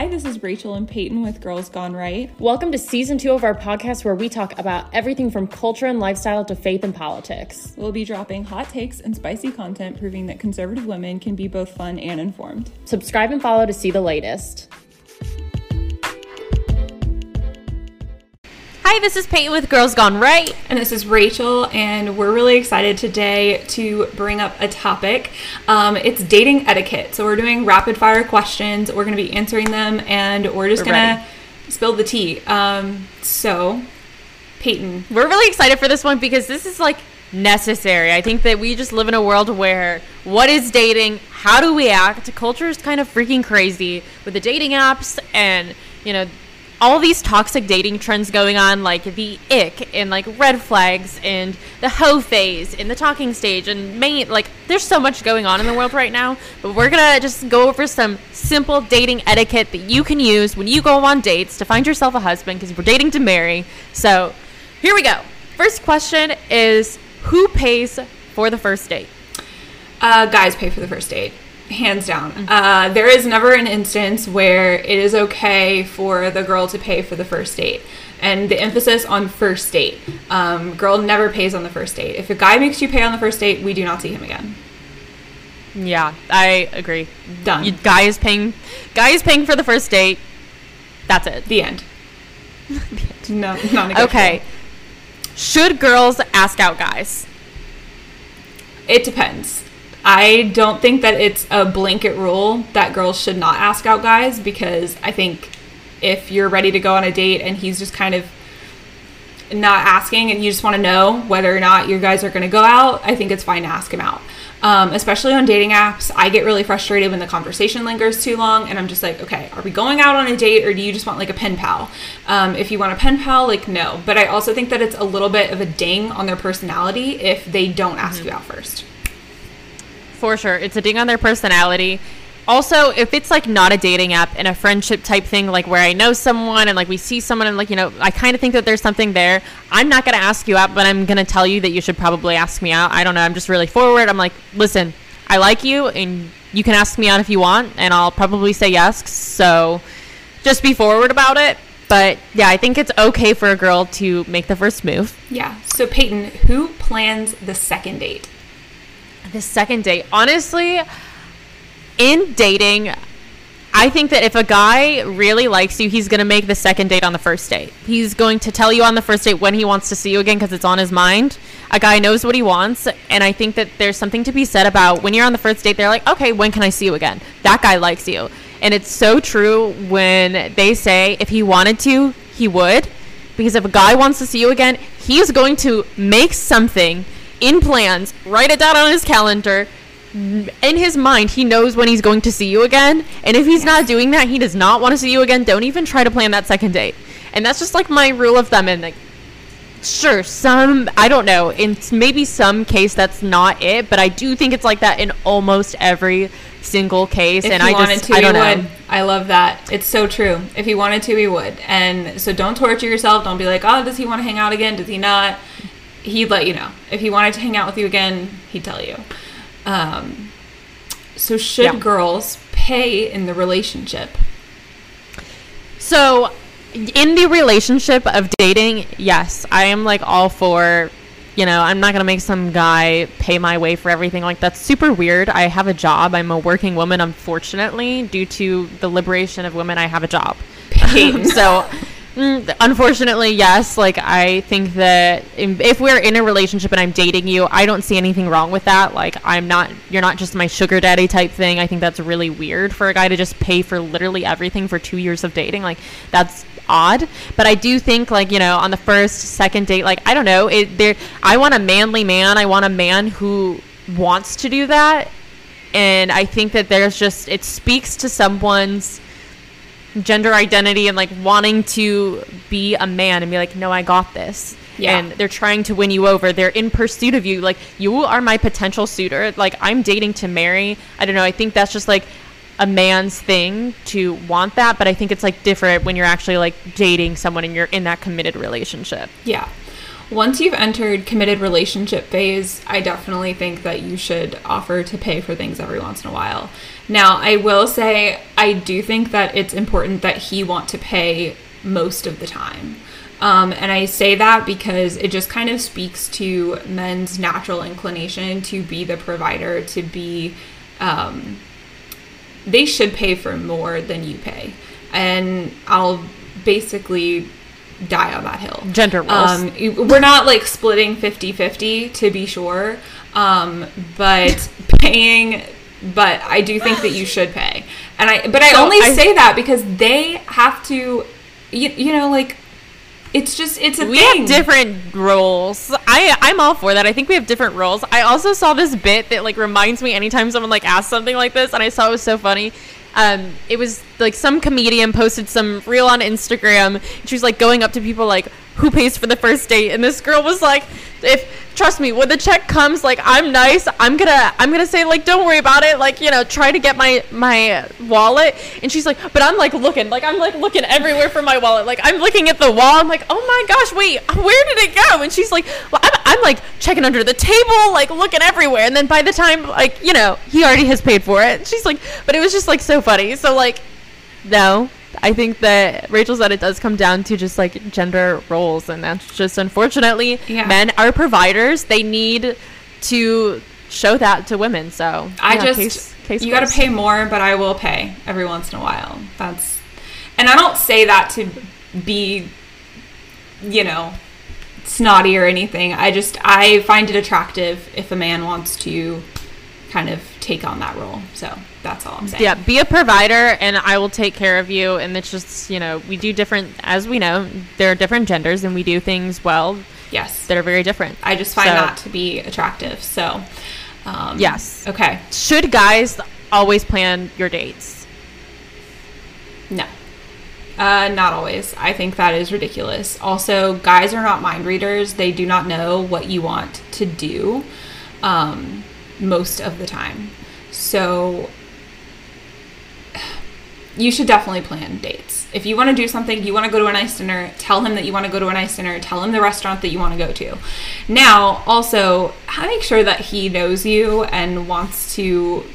Hi, this is Rachel and Peyton with Girls Gone Right. Welcome to season two of our podcast where we talk about everything from culture and lifestyle to faith and politics. We'll be dropping hot takes and spicy content proving that conservative women can be both fun and informed. Subscribe and follow to see the latest. Hi, this is Peyton with Girls Gone Right. And this is Rachel, and we're really excited today to bring up a topic. Um, it's dating etiquette. So, we're doing rapid fire questions. We're going to be answering them, and we're just going to spill the tea. Um, so, Peyton. We're really excited for this one because this is like necessary. I think that we just live in a world where what is dating? How do we act? Culture is kind of freaking crazy with the dating apps and, you know, all these toxic dating trends going on, like the ick and like red flags and the hoe phase and the talking stage and main, like there's so much going on in the world right now. But we're gonna just go over some simple dating etiquette that you can use when you go on dates to find yourself a husband because we're dating to marry. So here we go. First question is who pays for the first date? Uh, guys pay for the first date hands down. Uh, there is never an instance where it is okay for the girl to pay for the first date. And the emphasis on first date. Um, girl never pays on the first date. If a guy makes you pay on the first date, we do not see him again. Yeah, I agree. Done. You, guy is paying. Guy is paying for the first date. That's it. The end. no, not Okay. Should girls ask out guys? It depends. I don't think that it's a blanket rule that girls should not ask out guys because I think if you're ready to go on a date and he's just kind of not asking and you just want to know whether or not you guys are going to go out, I think it's fine to ask him out. Um, especially on dating apps, I get really frustrated when the conversation lingers too long, and I'm just like, okay, are we going out on a date, or do you just want like a pen pal? Um, if you want a pen pal, like no. But I also think that it's a little bit of a ding on their personality if they don't ask mm-hmm. you out first. For sure. It's a ding on their personality. Also, if it's like not a dating app and a friendship type thing, like where I know someone and like we see someone and like, you know, I kind of think that there's something there, I'm not going to ask you out, but I'm going to tell you that you should probably ask me out. I don't know. I'm just really forward. I'm like, listen, I like you and you can ask me out if you want, and I'll probably say yes. So just be forward about it. But yeah, I think it's okay for a girl to make the first move. Yeah. So, Peyton, who plans the second date? The second date. Honestly, in dating, I think that if a guy really likes you, he's going to make the second date on the first date. He's going to tell you on the first date when he wants to see you again because it's on his mind. A guy knows what he wants. And I think that there's something to be said about when you're on the first date, they're like, okay, when can I see you again? That guy likes you. And it's so true when they say if he wanted to, he would. Because if a guy wants to see you again, he's going to make something in plans, write it down on his calendar. In his mind, he knows when he's going to see you again. And if he's yes. not doing that, he does not want to see you again. Don't even try to plan that second date. And that's just like my rule of thumb. And like, sure, some, I don't know, in maybe some case that's not it, but I do think it's like that in almost every single case. If and I just, to, I don't know. Would. I love that. It's so true. If he wanted to, he would. And so don't torture yourself. Don't be like, oh, does he want to hang out again? Does he not? He'd let you know. If he wanted to hang out with you again, he'd tell you. Um, so, should yeah. girls pay in the relationship? So, in the relationship of dating, yes, I am like all for, you know, I'm not going to make some guy pay my way for everything. Like, that's super weird. I have a job. I'm a working woman, unfortunately, due to the liberation of women, I have a job. so, Mm, unfortunately, yes. Like I think that if we're in a relationship and I'm dating you, I don't see anything wrong with that. Like I'm not, you're not just my sugar daddy type thing. I think that's really weird for a guy to just pay for literally everything for two years of dating. Like that's odd. But I do think like you know on the first, second date, like I don't know, it there. I want a manly man. I want a man who wants to do that, and I think that there's just it speaks to someone's gender identity and like wanting to be a man and be like, no, I got this. Yeah. And they're trying to win you over. They're in pursuit of you. Like, you are my potential suitor. Like, I'm dating to marry. I don't know. I think that's just like a man's thing to want that. But I think it's like different when you're actually like dating someone and you're in that committed relationship. Yeah. Once you've entered committed relationship phase, I definitely think that you should offer to pay for things every once in a while. Now, I will say I do think that it's important that he want to pay most of the time. Um, and I say that because it just kind of speaks to men's natural inclination to be the provider, to be, um, they should pay for more than you pay. And I'll basically die on that hill. Gender roles. Um, we're not like splitting 50 50 to be sure, um, but paying, but I do think that you should pay. And I, but I So only I- say that because they have to, you, you know, like, it's just, it's a we thing. have different roles. I I'm all for that. I think we have different roles. I also saw this bit that like reminds me anytime someone like asks something like this, and I saw it was so funny. Um, it was like some comedian posted some reel on Instagram. She was like going up to people like, "Who pays for the first date?" And this girl was like, "If trust me, when the check comes, like I'm nice. I'm gonna I'm gonna say like, don't worry about it. Like you know, try to get my my wallet." And she's like, "But I'm like looking, like I'm like looking everywhere for my wallet. Like I'm looking at the wall. I'm like, oh my gosh, wait, where did it go?" And she's like, well, I'm, like checking under the table, like looking everywhere. And then by the time like you know he already has paid for it. She's like, but it was just like so funny. So like, no. I think that Rachel said it does come down to just like gender roles, and that's just unfortunately Yeah. men are providers. They need to show that to women. So I yeah, just case- case you got to pay more, but I will pay every once in a while. That's and I don't say that to be you know snotty or anything. I just I find it attractive if a man wants to kind of take on that role. So that's all I'm saying. Yeah, be a provider, and I will take care of you. And it's just you know we do different, as we know, there are different genders, and we do things well Yes. that are very different. I just find So- that to be attractive. So um, Yes. Okay. Should guys always plan your dates? No. Uh, not always. I think that is ridiculous. Also, guys are not mind readers. They do not know what you want to do um, most of the time. So, you should definitely plan dates. If you want to do something, you want to go to a nice dinner, tell him that you want to go to a nice dinner, tell him the restaurant that you want to go to. Now, also, make sure that he knows you and wants to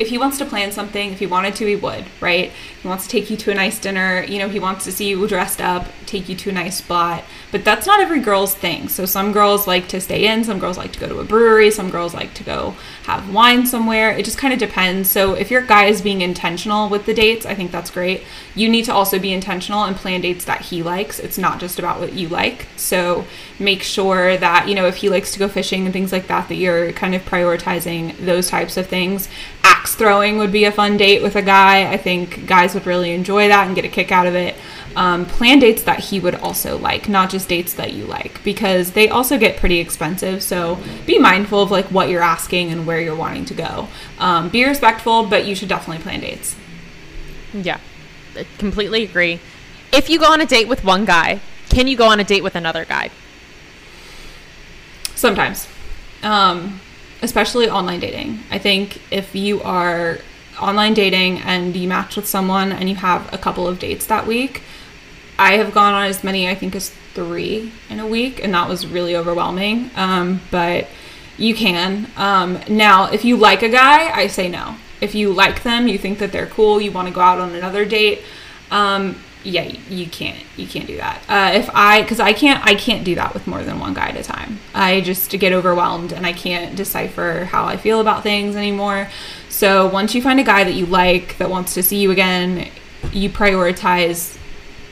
if he wants to plan something, if he wanted to, he would, right? He wants to take you to a nice dinner, you know, he wants to see you dressed up, take you to a nice spot. But that's not every girl's thing. So some girls like to stay in, some girls like to go to a brewery, some girls like to go have wine somewhere. It just kind of depends. So if your guy is being intentional with the dates, I think that's great. You need to also be intentional and plan dates that he likes. It's not just about what you like. So make sure that, you know, if he likes to go fishing and things like that, that you're kind of prioritizing those types of things. Axe throwing would be a fun date with a guy. I think guys would really enjoy that and get a kick out of it. Um, plan dates that he would also like, not just dates that you like, because they also get pretty expensive. So be mindful of like what you're asking and where you're wanting to go. Um, be respectful, but you should definitely plan dates. Yeah, I completely agree. If you go on a date with one guy, can you go on a date with another guy? Sometimes, um, especially online dating. I think if you are online dating and you match with someone and you have a couple of dates that week, I have gone on as many, I think, as three in a week, and that was really overwhelming. Um, but you can. Um, now, if you like a guy, I say no. If you like them, you think that they're cool, you want to go out on another date, um, yeah, you can't. You can't do that. Uh, if I, because I can't, I can't do that with more than one guy at a time. I just get overwhelmed and I can't decipher how I feel about things anymore. So once you find a guy that you like that wants to see you again, you prioritize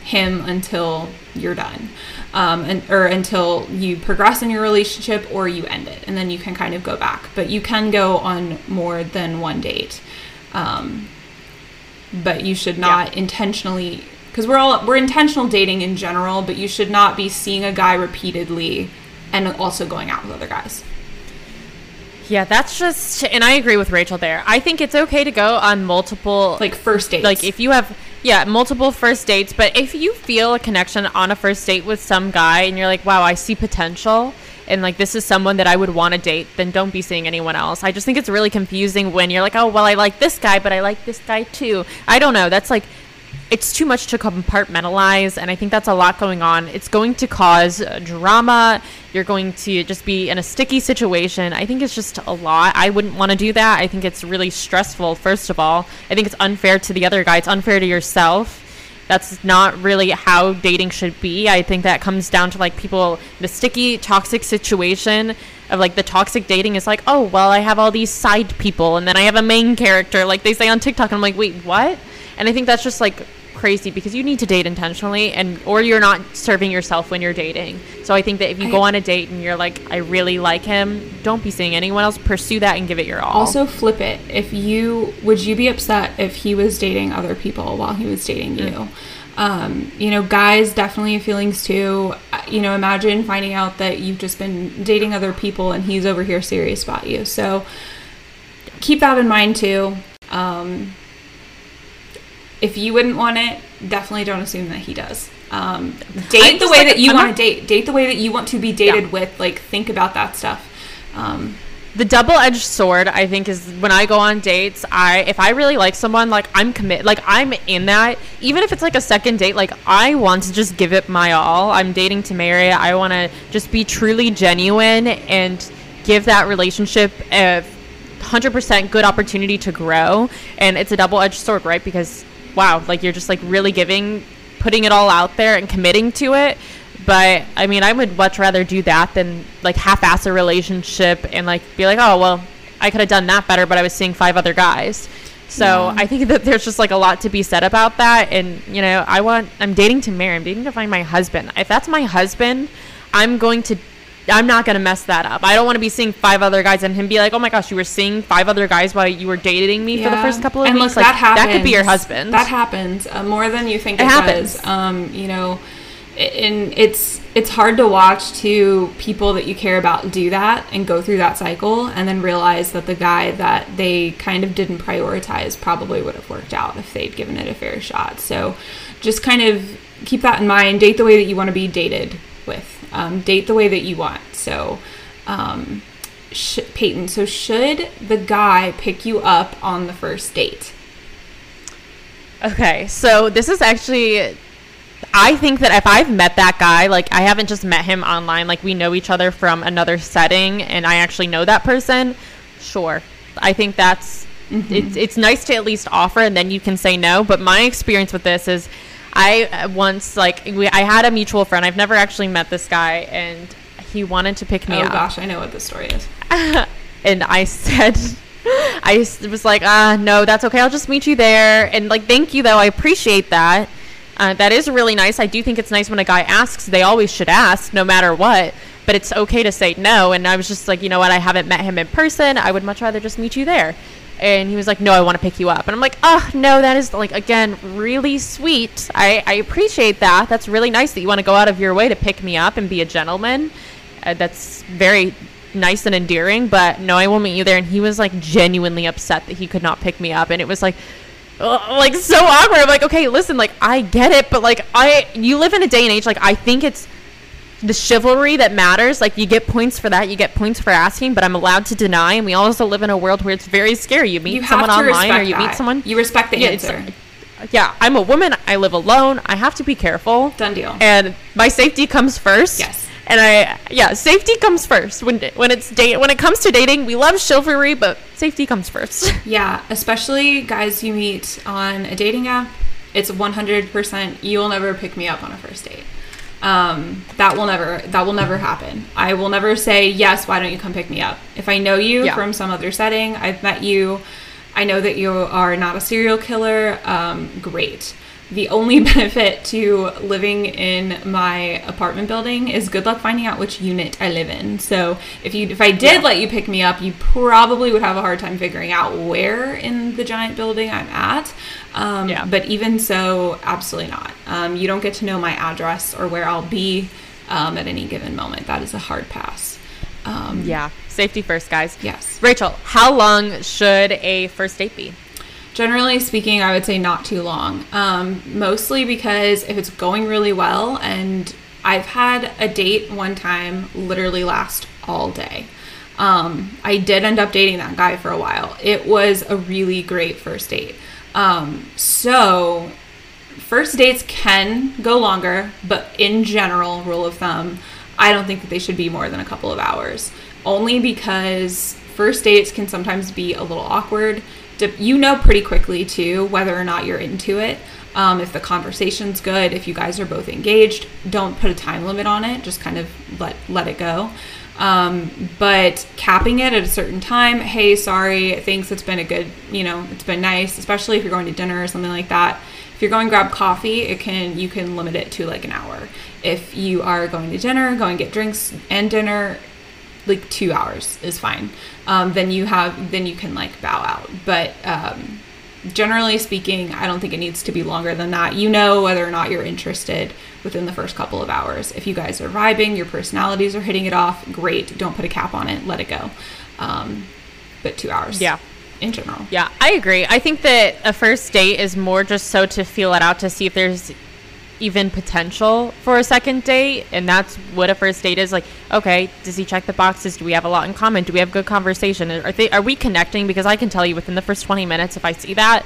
him until you're done um, and or until you progress in your relationship or you end it and then you can kind of go back but you can go on more than one date um, but you should not intentionally because we're all we're intentional dating in general but you should not be seeing a guy repeatedly and also going out with other guys Yeah, that's just, and I agree with Rachel there. I think it's okay to go on multiple, like first dates like if you have, yeah, multiple first dates, but if you feel a connection on a first date with some guy and you're like, wow, I see potential. And like this is someone that I would want to date, then don't be seeing anyone else. I just think it's really confusing when you're like, oh well, I like this guy, but I like this guy too. I don't know. That's like it's too much to compartmentalize and i think that's a lot going on. It's going to cause drama. You're going to just be in a sticky situation. I think it's just a lot. I wouldn't want to do that. I think it's really stressful first of all. I think it's unfair to the other guy. It's unfair to yourself. That's not really how dating should be. I think that comes down to like people the sticky toxic situation of like the toxic dating is like oh well i have all these side people and then i have a main character like they say on tiktok and i'm like wait what? And i think that's just like crazy because you need to date intentionally and or you're not serving yourself when you're dating. So I think that if you I- go on a date and you're like I really like him, don't be seeing anyone else, pursue that and give it your all. Also, flip it. If you would you be upset if he was dating other people while he was dating you? Um, you know, guys definitely have feelings too. Uh, You know, imagine finding out that you've just been dating other people and he's over here serious about you. So keep that in mind too. Um, if you wouldn't want it, definitely don't assume that he does. Um, date the way like, that you I'm want not- to date. Date the way that you want to be dated Yeah. with. Like, think about that stuff. Um, the double-edged sword i think is when i go on dates i if i really like someone like i'm commit like i'm in that even if it's like a second date like i want to just give it my all i'm dating to marry i want to just be truly genuine and give that relationship a 100% good opportunity to grow and it's a double-edged sword right because wow like you're just like really giving putting it all out there and committing to it but I mean, I would much rather do that than like half-ass a relationship and like be like, oh well, I could have done that better, but I was seeing five other guys. So Yeah. I think that there's just like a lot to be said about that. And you know, I want I'm dating to marry. I'm dating to find my husband. If that's my husband, I'm going to. I'm not gonna mess that up. I don't want to be seeing five other guys and him be like, "Oh my gosh, you were seeing five other guys while you were dating me for the first couple of and weeks." Look, like that, happens. could be your husband. That happens uh, more than you think It it, happens. does. Um, you know, and it's it's hard to watch two people that you care about do that and go through that cycle, and then realize that the guy that they kind of didn't prioritize probably would have worked out if they'd given it a fair shot. So, just kind of keep that in mind. Date the way that you want to be dated with. Um, date the way that you want. So. Um, sh- Peyton, so should the guy pick you up on the first date? Okay, so this is actually I think that if I've met that guy, like I haven't just met him online, like we know each other from another setting and I actually know that person, sure. I think that's it's it's nice to at least offer and then you can say no, but my experience with this is I uh, once like we, I had a mutual friend. I've never actually met this guy and he wanted to pick me oh up Oh gosh, I know what this story is. and I said, I was like, ah, no, that's okay. I'll just meet you there. And like, thank you though. I appreciate that. Uh, that is really nice. I do think it's nice when a guy asks. They always should ask, no matter what. But it's okay to say no. And I was just like, you know what? I haven't met him in person. I would much rather just meet you there. And he was like, no, I want to pick you up. And I'm like, oh, no, that is like, again, really sweet. I, I appreciate that. That's really nice that you want to go out of your way to pick me up and be a gentleman. Uh, that's very nice and endearing, but no, I will meet you there. And he was like genuinely upset that he could not pick me up. And it was like, uh, like so awkward. I'm like, okay, listen, like I get it, but like I, you live in a day and age, like I think it's the chivalry that matters. Like you get points for that, you get points for asking, but I'm allowed to deny. And we also live in a world where it's very scary. You meet You someone online or you meet someone. You respect the Yeah, answer. Uh, yeah, I'm a woman. I live alone. I have to be careful Done deal. and my safety comes first. Yes. And I yeah, safety comes first when when it's date when it comes to dating. We love chivalry, but safety comes first. Yeah, especially guys you meet on a dating app. It's 100% you'll never pick me up on a first date. Um, that will never that will never happen. I will never say yes. Why don't you come pick me up? If I know you Yeah. from some other setting, I've met you. I know that you are not a serial killer. Um, great. The only benefit to living in my apartment building is good luck finding out which unit I live in. So if you if I did Yeah. let you pick me up, you probably would have a hard time figuring out where in the giant building I'm at. Um, Yeah. But even so, absolutely not. Um, you don't get to know my address or where I'll be um, at any given moment. That is a hard pass. Um, yeah, safety first, guys. Yes. Rachel, how long should a first date be? Generally speaking, I would say not too long. Um, mostly because if it's going really well, and I've had a date one time literally last all day. Um, I did end up dating that guy for a while. It was a really great first date. Um, so first dates can go longer, but in general, rule of thumb, I don't think that they should be more than a couple of hours. Only because first dates can sometimes be a little awkward. You know pretty quickly too whether or not you're into it. Um, if the conversation's good, if you guys are both engaged, don't put a time limit on it. Just kind of let let it go. Um, but capping it at a certain time, hey, sorry, thanks, it's been a good, you know, it's been nice, especially if you're going to dinner or something like that. If you're going to grab coffee, it can you can limit it to like an hour. If you are going to dinner, going get drinks and dinner, like two hours is fine. Um, then you have then you can like bow out. But um, generally speaking, I don't think it needs to be longer than that. You know whether or not you're interested within the first couple of hours. If you guys are vibing, your personalities are hitting it off, great. Don't put a cap on it, let it go. Um, but two hours. Yeah. In general. Yeah, I agree. I think that a first date is more just so to feel it out to see if there's even potential for a second date and that's what a first date is like okay does he check the boxes? Do we have a lot in common? Do we have good conversation? Are they are we connecting? Because i can tell you within the first 20 minutes if i see that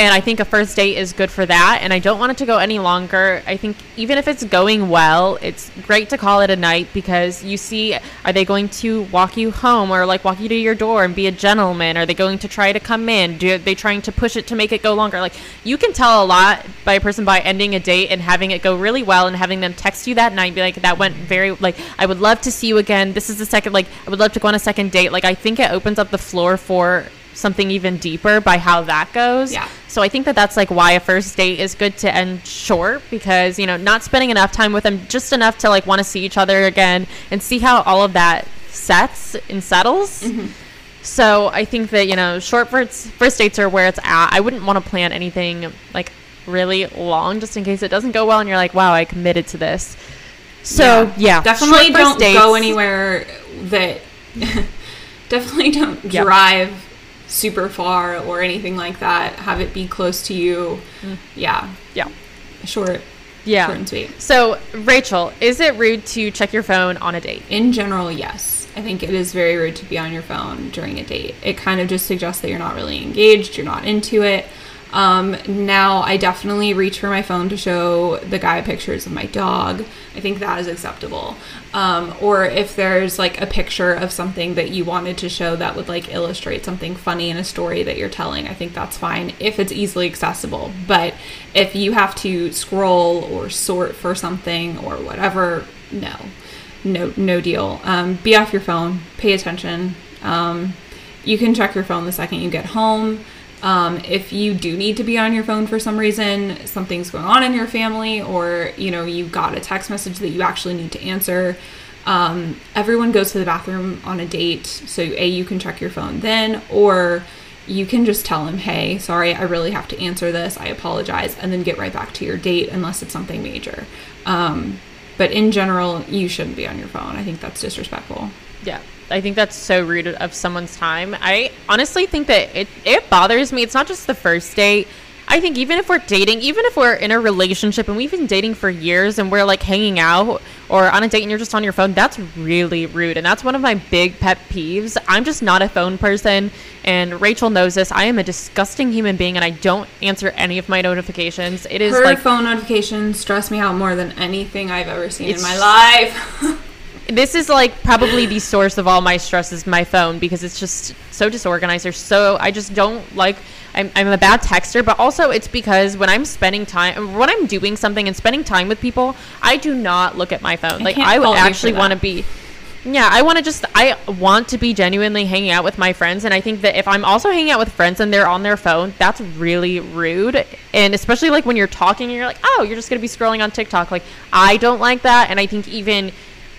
and I think a first date is good for that. And I don't want it to go any longer. I think even if it's going well, it's great to call it a night because you see, are they going to walk you home or like walk you to your door and be a gentleman? Are they going to try to come in? Do they trying to push it to make it go longer? Like you can tell a lot by a person by ending a date and having it go really well and having them text you that night be like, that went very like I would love to see you again. This is the second like I would love to go on a second date. Like I think it opens up the floor for something even deeper by how that goes. Yeah. So I think that that's like why a first date is good to end short because, you know, not spending enough time with them, just enough to like want to see each other again and see how all of that sets and settles. Mm-hmm. So I think that, you know, short first, first dates are where it's at. I wouldn't want to plan anything like really long just in case it doesn't go well and you're like, wow, I committed to this. So yeah, yeah definitely don't dates. go anywhere that definitely don't yep. drive super far or anything like that. Have it be close to you. Mm. Yeah. Yeah. Short. Yeah. Short and sweet. So, Rachel, is it rude to check your phone on a date? In general, yes. I think it is very rude to be on your phone during a date. It kind of just suggests that you're not really engaged, you're not into it. Um, now, I definitely reach for my phone to show the guy pictures of my dog. I think that is acceptable. Um, or if there's like a picture of something that you wanted to show that would like illustrate something funny in a story that you're telling, I think that's fine if it's easily accessible. But if you have to scroll or sort for something or whatever, no, no, no deal. Um, be off your phone, pay attention. Um, you can check your phone the second you get home. Um, if you do need to be on your phone for some reason, something's going on in your family, or you know you got a text message that you actually need to answer. Um, everyone goes to the bathroom on a date, so a you can check your phone then, or you can just tell him, "Hey, sorry, I really have to answer this. I apologize," and then get right back to your date unless it's something major. Um, but in general, you shouldn't be on your phone. I think that's disrespectful. Yeah. I think that's so rude of someone's time. I honestly think that it, it bothers me. It's not just the first date. I think even if we're dating, even if we're in a relationship and we've been dating for years and we're like hanging out or on a date and you're just on your phone, that's really rude. And that's one of my big pet peeves. I'm just not a phone person. And Rachel knows this. I am a disgusting human being and I don't answer any of my notifications. It is Her like phone notifications stress me out more than anything I've ever seen in my life. this is like probably the source of all my stress is my phone because it's just so disorganized. Or so I just don't like I'm, I'm a bad texter but also it's because when I'm spending time when I'm doing something and spending time with people I do not look at my phone. I like I would actually want to be yeah I want to just I want to be genuinely hanging out with my friends and I think that if I'm also hanging out with friends and they're on their phone that's really rude. And especially like when you're talking and you're like oh you're just gonna be scrolling on TikTok. Like I don't like that and I think even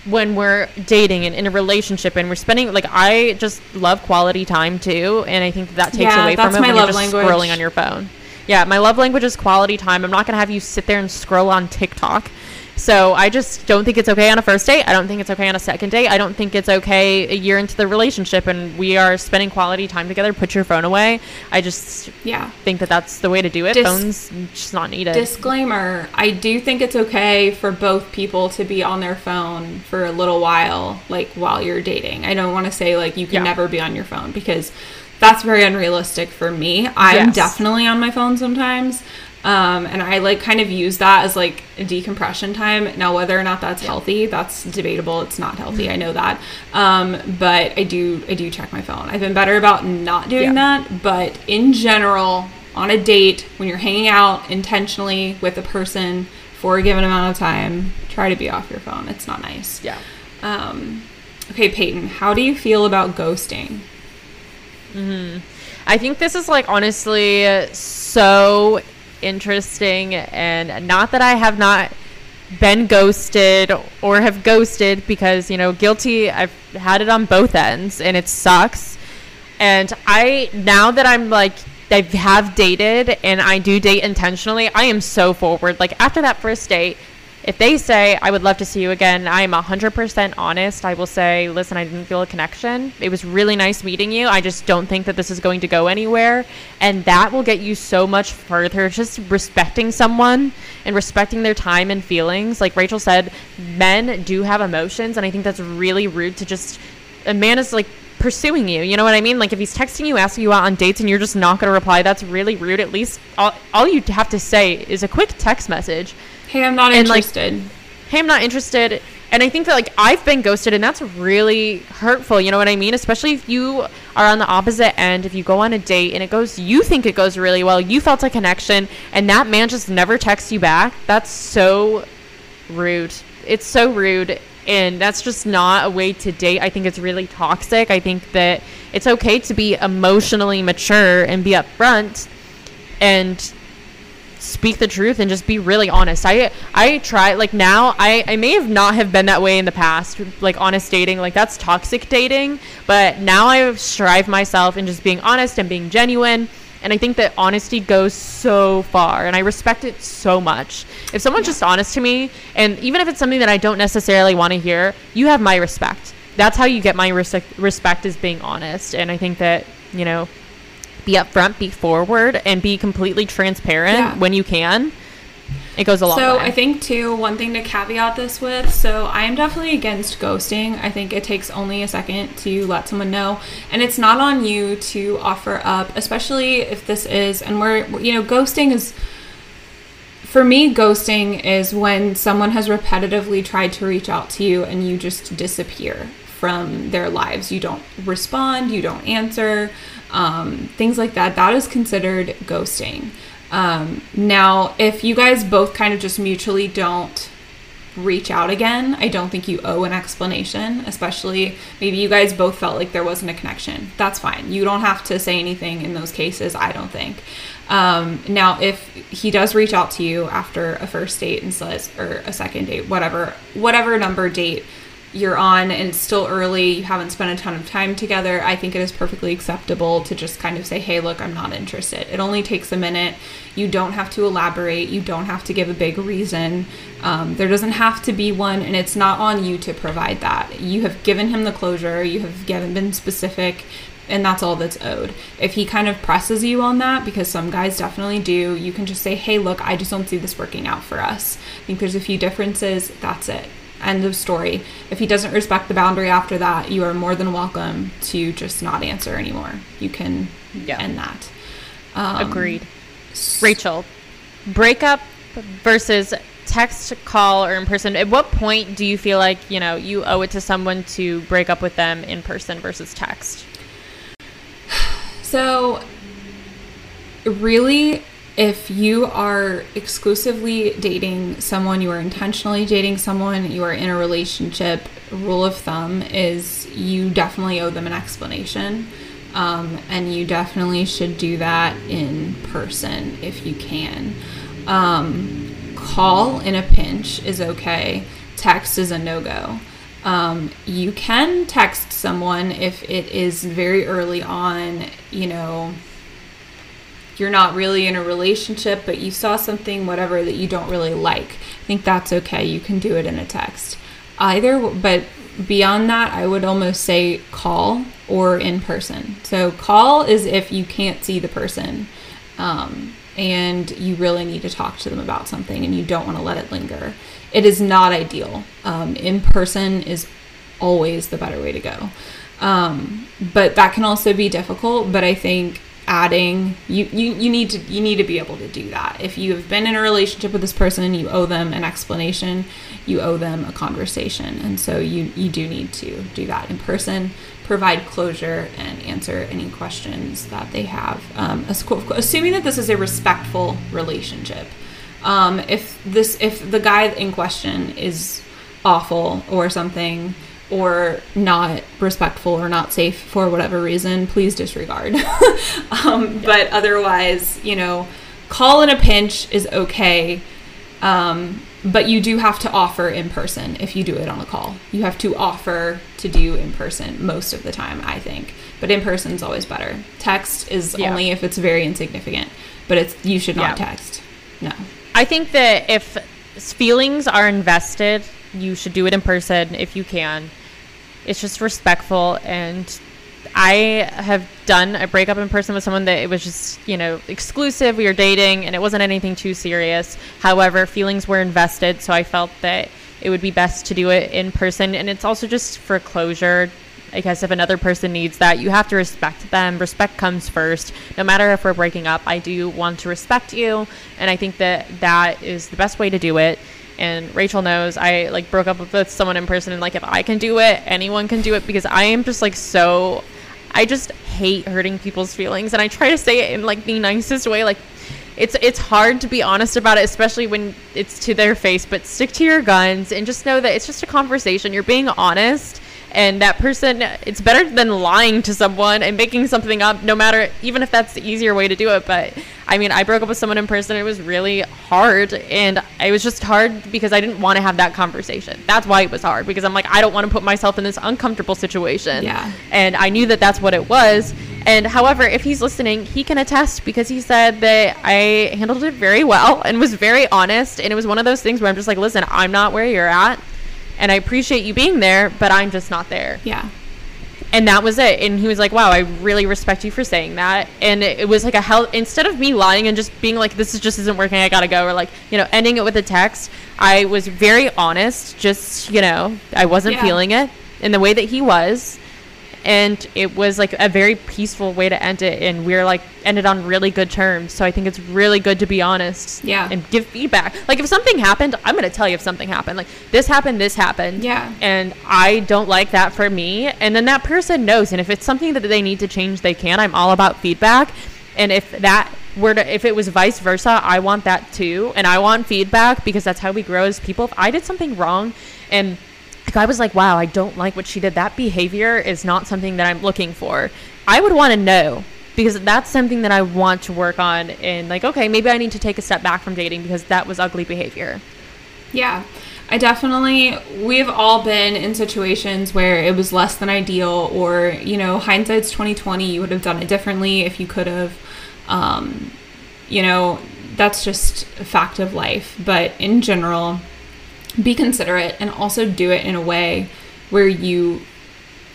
when we're dating and in a relationship and we're spending like I just love quality time too, and I think that takes yeah, away from it when you're just language. scrolling on your phone. Yeah, my love language is quality time. I'm not gonna have you sit there and scroll on TikTok. So I just don't think it's okay on a first date. I don't think it's okay on a second date. I don't think it's okay a year into the relationship and we are spending quality time together. Put your phone away. I just yeah think that that's the way to do it. Dis- Phones just not needed. Disclaimer: I do think it's okay for both people to be on their phone for a little while, like while you're dating. I don't want to say like you can yeah. never be on your phone because that's very unrealistic for me. I'm yes. definitely on my phone sometimes. Um, and I like kind of use that as like a decompression time. Now, whether or not that's healthy, that's debatable. It's not healthy. I know that. Um, but I do, I do check my phone. I've been better about not doing Yeah. that. But in general, on a date, when you're hanging out intentionally with a person for a given amount of time, try to be off your phone. It's not nice. Yeah. Um, okay, Peyton, how do you feel about ghosting? I think this is like honestly so interesting and not that I have not been ghosted or have ghosted because you know guilty I've had it on both ends and it sucks. And I now that I'm like I have dated and I do date intentionally I am so forward. Like after that first date if they say I would love to see you again, I am 100% honest. I will say, listen, I didn't feel a connection. It was really nice meeting you. I just don't think that this is going to go anywhere. And that will get you so much further. Just respecting someone and respecting their time and feelings. Like Rachel said, men do have emotions. And I think that's really rude to just, a man is like, pursuing you you know what i mean like if he's texting you asking you out on dates and you're just not going to reply that's really rude at least all, all you have to say is a quick text message Hey, I'm not And, like, interested. hey, I'm not interested. And I think that like I've been ghosted and that's really hurtful, you know what I mean? Especially if you are on the opposite end, if you go on a date and it goes you think it goes really well, you felt a connection and that man just never texts you back. That's so rude. It's so rude and that's just not a way to date. I think it's really toxic. I think that it's okay to be emotionally mature and be upfront and speak the truth and just be really honest. I I try like now I I may have not have been that way in the past like honest dating like that's toxic dating, but now I strive myself in just being honest and being genuine. And I think that honesty goes so far, and I respect it so much. If someone's just honest to me, and even if it's something that I don't necessarily want to hear, you have my respect. That's how you get my respect. Respect is being honest, and I think that you know be upfront, be forward, and be completely transparent Yeah. when you can. It goes a long So way. I think too one thing to caveat this with. So I am definitely against ghosting. I think it takes only a second to let someone know, and it's not on you to offer up, especially if this is and we're you know ghosting is. For me, ghosting is when someone has repetitively tried to reach out to you and you just disappear from their lives. You don't respond, you don't answer, um, things like that. That is considered ghosting. Um, now, if you guys both kind of just mutually don't reach out again, I don't think you owe an explanation, especially maybe you guys both felt like there wasn't a connection. That's fine. You don't have to say anything in those cases, I don't think. Um, now, if he does reach out to you after a first date and says, or a second date, whatever, whatever number date you're on and it's still early, you haven't spent a ton of time together, I think it is perfectly acceptable to just kind of say, hey, look, I'm not interested. It only takes a minute. You don't have to elaborate, you don't have to give a big reason. Um, there doesn't have to be one, and it's not on you to provide that. You have given him the closure, you have given been specific. And that's all that's owed. If he kind of presses you on that, because some guys definitely do, you can just say, hey, look, I just don't see this working out for us. I think there's a few differences. That's it end of story. If he doesn't respect the boundary after that, you are more than welcome to just not answer anymore. You can Yeah. end that. Um, Agreed. Rachel, breakup versus text, call, or in person. At what point do you feel like you know you owe it to someone to break up with them in person versus text? So, really, if you are exclusively dating someone, you are intentionally dating someone, you are in a relationship, rule of thumb is you definitely owe them an explanation. Um, and you definitely should do that in person if you can. Um, call in a pinch is okay, text is a no go. Um, you can text someone if it is very early on, you know, you're not really in a relationship, but you saw something, whatever, that you don't really like. I think that's okay. You can do it in a text. Either, but beyond that, I would almost say call or in person. So, call is if you can't see the person um, and you really need to talk to them about something and you don't want to let it linger. It is not ideal. Um, in person is always the better way to go. Um, but that can also be difficult. But I think adding you, you you need to you need to be able to do that. If you have been in a relationship with this person you owe them an explanation you owe them a conversation. And so you you do need to do that in person provide closure and answer any questions that they have. Um, assuming that this is a respectful relationship. Um, if this if the guy in question is awful or something or not respectful or not safe for whatever reason, please disregard. um, yeah. But otherwise, you know, call in a pinch is okay. Um, but you do have to offer in person if you do it on a call. You have to offer to do in person most of the time, I think. But in person is always better. Text is yeah. only if it's very insignificant, but it's you should not yeah. text. No. I think that if feelings are invested, you should do it in person if you can it's just respectful and I have done a breakup in person with someone that it was just, you know, exclusive. We were dating and it wasn't anything too serious. However, feelings were invested, so I felt that it would be best to do it in person. And it's also just for closure. I guess if another person needs that, you have to respect them. Respect comes first. No matter if we're breaking up, I do want to respect you. And I think that that is the best way to do it and Rachel knows I like broke up with someone in person and like if I can do it, anyone can do it because I am just like so I just hate hurting people's feelings and I try to say it in like the nicest way like it's it's hard to be honest about it especially when it's to their face but stick to your guns and just know that it's just a conversation. You're being honest and that person it's better than lying to someone and making something up no matter even if that's the easier way to do it. But i mean i broke up with someone in person. It was really hard. And it was just hard because i didn't want to have that conversation. That's why it was hard. Because i'm like i don't want to put myself in this uncomfortable situation. Yeah. And i knew that that's what it was. And however if he's listening he can attest because he said that i handled it very well and was very honest. And it was one of those things where i'm just like listen i'm not where you're at and I appreciate you being there, but I'm just not there. Yeah. And that was it. And he was like, "Wow, I really respect you for saying that." And it, it was like a hell. Instead of me lying and just being like, "This is just isn't working. I gotta go," or like, you know, ending it with a text, I was very honest. Just you know, I wasn't yeah. feeling it in the way that he was, and it was like a very peaceful way to end it and we're like ended on really good terms. So i think it's really good to be honest yeah. and give feedback. Like if something happened i'm going to tell you if something happened. Like this happened this happened. Yeah. And i don't like that for me. And then that person knows and if it's something that they need to change they can. I'm all about feedback. And if that were to if it was vice versa i want that too. And i want feedback because that's how we grow as people. If i did something wrong and I was like, wow, I don't like what she did. That behavior is not something that I'm looking for. I would want to know because that's something that I want to work on. And like, okay, maybe I need to take a step back from dating because that was ugly behavior. Yeah. I definitely, we've all been in situations where it was less than ideal, or, you know, hindsight's 2020, you would have done it differently if you could have. Um, you know, that's just a fact of life. But in general, be considerate and also do it in a way where you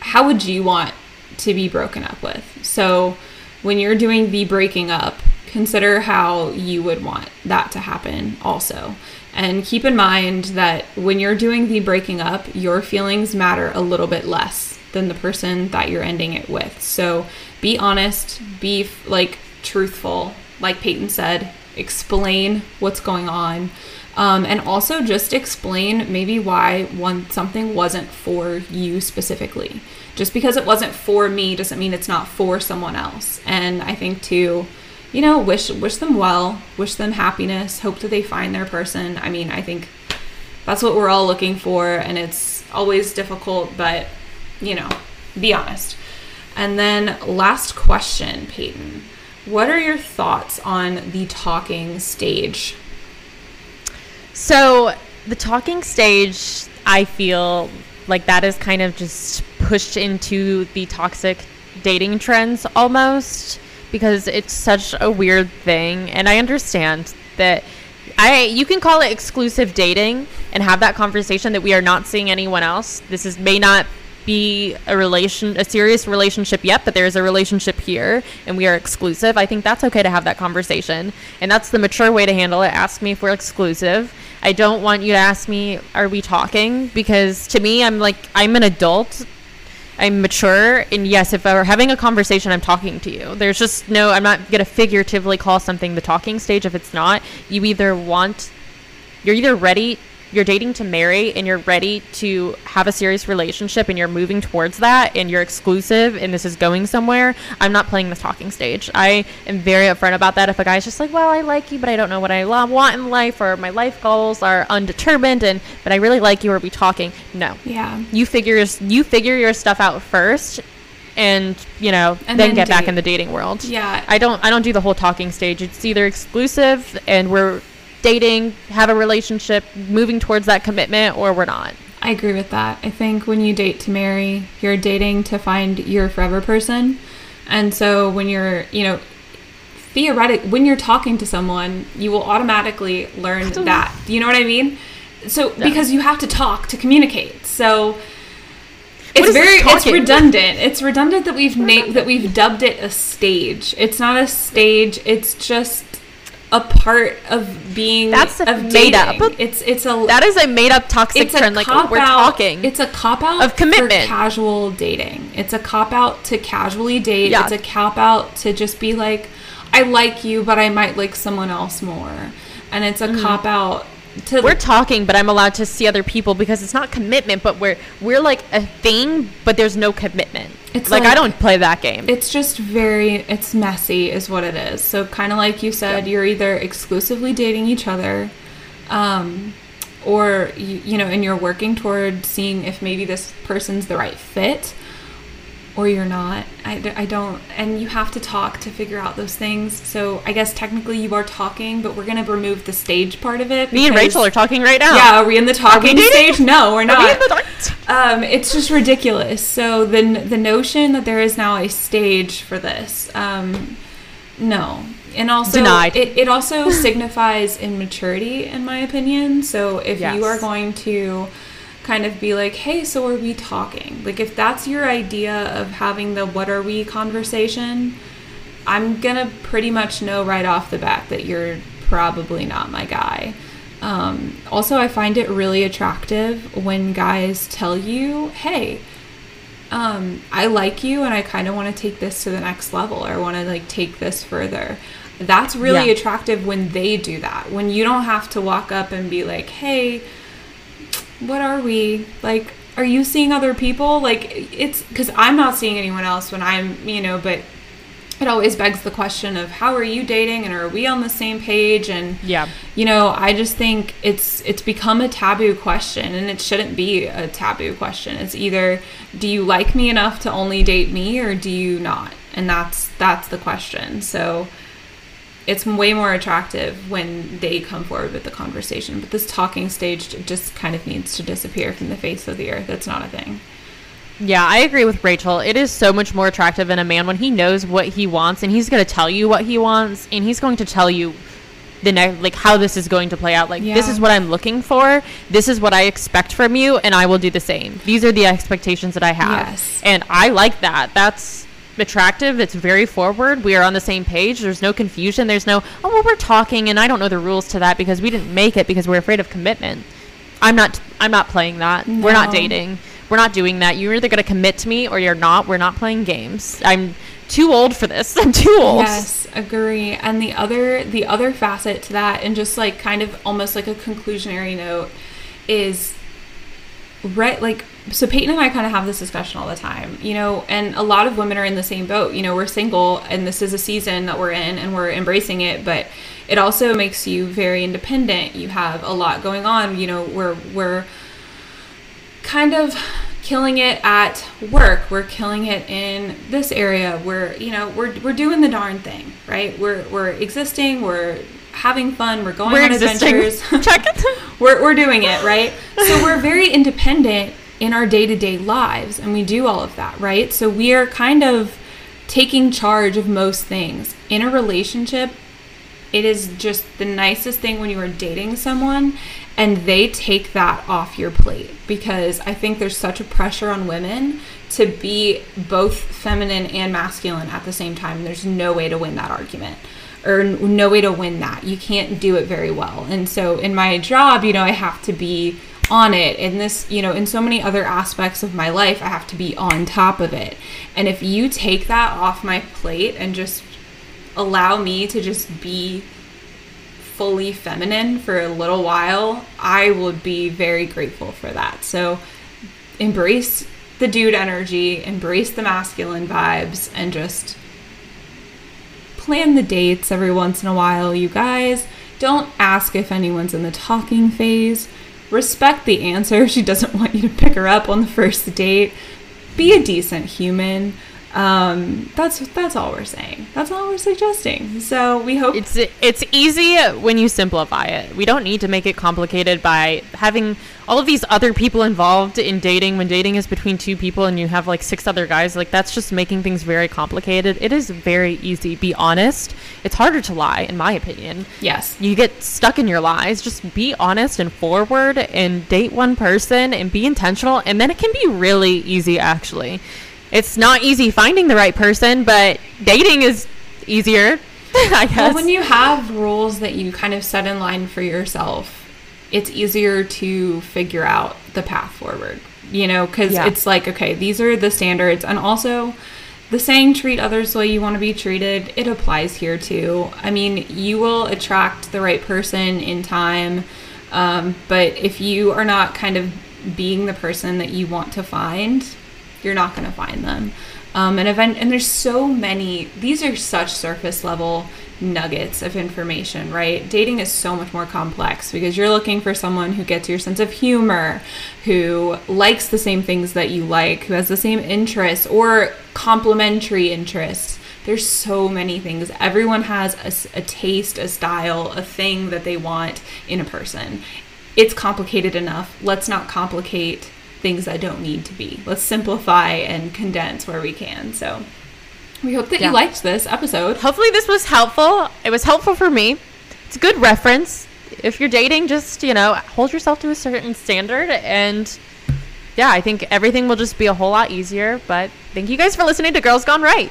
how would you want to be broken up with? So when you're doing the breaking up consider how you would want that to happen also. And keep in mind that when you're doing the breaking up your feelings matter a little bit less than the person that you're ending it with. So be honest be like truthful. Like peyton said explain what's going on um, and also just explain maybe why one something wasn't for you specifically. Just because it wasn't for me doesn't mean it's not for someone else. And I think too, you know, wish wish them well, wish them happiness, hope that they find their person. I mean, I think that's what we're all looking for, and it's always difficult, but you know, be honest. And then last question, Peyton. What are your thoughts on the talking stage so the talking stage, I feel like that is kind of just pushed into the toxic dating trends almost because it's such a weird thing and I understand that I you can call it exclusive dating and have that conversation that we are not seeing anyone else. This is may not be a relation a serious relationship yet, but there is a relationship here and we are exclusive. I think that's okay to have that conversation. And that's the mature way to handle it. Ask me if we're exclusive I don't want you to ask me, are we talking? Because to me, I'm like, I'm an adult I'm mature, and yes, if we're having a conversation, I'm talking to you. There's just no, I'm not gonna figuratively call something the talking stage if it's not. You either want, you're either ready, you're dating to marry, and you're ready to have a serious relationship, and you're moving towards that, and you're exclusive, and this is going somewhere. I'm not playing the talking stage. I am very upfront about that. If a guy's just like, well, I like you, but I don't know what I want in life, or my life goals are undetermined, and but I really like you, are we talking? No Yeah. you figure you figure your stuff out first and you know And then, then get back in the dating world Yeah. i don't i don't do the whole talking stage it's either exclusive and we're dating have a relationship moving towards that commitment or we're not I agree with that. I think when you date to marry, you're dating to find your forever person. And so when you're, you know, theoretic when you're talking to someone, you will automatically learn that. You know what I mean? So because you have to talk to communicate. So it's very it's redundant. It's redundant that we've named that we've dubbed it a stage. It's not a stage. It's just a part of being That's of made up. It's it's a that is a made-up toxic it's a trend like oh, we're out. talking It's a cop out Of commitment. for casual dating. It's a cop out to casually date. Yeah. It's a cop out to just be like, I like you, but I might like someone else more. And it's a mm-hmm. cop out to we're talking but i'm allowed to see other people because it's not commitment but we're we're like a thing but there's no commitment. It's like, like- i don't play that game. It's just very it's messy is what it is. So kind of like you said you're either exclusively dating each other um, or you, you know and you're working toward seeing if maybe this person's the right fit or you're not I, I don't and you have to talk to figure out those things so i guess technically you are talking but we're going to remove the stage part of it me and rachel are talking right now yeah are we in the talking stage no we're Are not we in the um, it's just ridiculous. So the the notion that there is now a stage for this, um, no, and also Denied. It, it also signifies immaturity, in my opinion. So if Yes. you are going to kind of be like, hey, so are we talking? Like if that's your idea of having the what are we conversation, I'm gonna pretty much know right off the bat that you're probably not my guy. Um, also, I find it really attractive when guys tell you, "Hey, um, I like you, and I kind of want to take this to the next level, or want to like take this further." That's really Yeah. attractive when they do that. When you don't have to walk up and be like, "Hey, what are we like?" Are you seeing other people? Like, it's because I'm not seeing anyone else when I'm, you know, but it always begs the question of how are you dating and are we on the same page and Yeah. you know i just think it's it's become a taboo question and it shouldn't be a taboo question it's either do you like me enough to only date me or do you not and that's that's the question so it's way more attractive when they come forward with the conversation but this talking stage just kind of needs to disappear from the face of the earth it's not a thing Yeah, I agree with Rachel. It is so much more attractive in a man when he knows what he wants and he's going to tell you what he wants and he's going to tell you the next like how this is going to play out. Like this is what I'm looking for. This is what I expect from you and I will do the same. These are the expectations that I have. Yes. And I like that. That's attractive. It's very forward. We are on the same page. There's no confusion. There's no, oh, well, we're talking and I don't know the rules to that because we didn't make it because we're afraid of commitment. I'm not I'm not playing that. We're not dating. We're not doing that. You're either going to commit to me or you're not. We're not playing games. I'm too old for this. I'm too old. Yes, agree. And the other the other facet to that and just like kind of almost like a conclusionary note is right like so Peyton and I kind of have this discussion all the time, you know, and a lot of women are in the same boat. You know, we're single and this is a season that we're in and we're embracing it, but it also makes you very independent. You have a lot going on, you know, we're we're kind of killing it at work. We're killing it in this area. We're, you know, we're we're doing the darn thing, right? We're we're existing. We're having fun. We're going We're on existing. adventures. Check it. we're we're doing it, right? So we're very independent in our day-to-day lives and we do all of that, right? So we are kind of taking charge of most things. In a relationship, it is just the nicest thing when you are dating someone and they take that off your plate because I think there's such a pressure on women to be both feminine and masculine at the same time. There's no way to win that argument or no way to win that. You can't do it very well. And so in my job, you know, I have to be on it. In this you know in so many other aspects of my life i have to be on top of it. And if you take that off my plate and just allow me to just be fully feminine for a little while i would be very grateful for that. So embrace the dude energy embrace the masculine vibes and just plan the dates every once in a while you guys. Don't ask if anyone's in the talking phase respect the answer. She doesn't want you to pick her up on the first date. Be a decent human. Um, that's that's all we're saying. That's all we're suggesting. So we hope it's it's easy when you simplify it. We don't need to make it complicated by having all of these other people involved in dating. When dating is between two people and you have like six other guys, like that's just making things very complicated. It is very easy. Be honest. It's harder to lie, in my opinion. Yes. You get stuck in your lies. Just be honest and forward and date one person and be intentional, and then it can be really easy actually it's not easy finding the right person, but dating is easier. I guess. Well, when you have rules that you kind of set in line for yourself, it's easier to figure out the path forward. You know, because yeah. it's like, okay, these are the standards, and also the saying treat others the way you want to be treated it applies here too i mean you will attract the right person in time um, but if you are not kind of being the person that you want to find you're not going to find them. Um, and event and there's so many. These are such surface level nuggets of information, right? Dating is so much more complex because you're looking for someone who gets your sense of humor, who likes the same things that you like, who has the same interests or complementary interests. There's so many things. Everyone has a, a taste, a style, a thing that they want in a person. It's complicated enough. Let's not complicate things that don't need to be. Let's simplify and condense where we can. So we hope that yeah. you liked this episode. Hopefully, this was helpful. It was helpful for me. It's a good reference. If you're dating, just, you know, hold yourself to a certain standard. And yeah, I think everything will just be a whole lot easier. But thank you guys for listening to Girls Gone Right.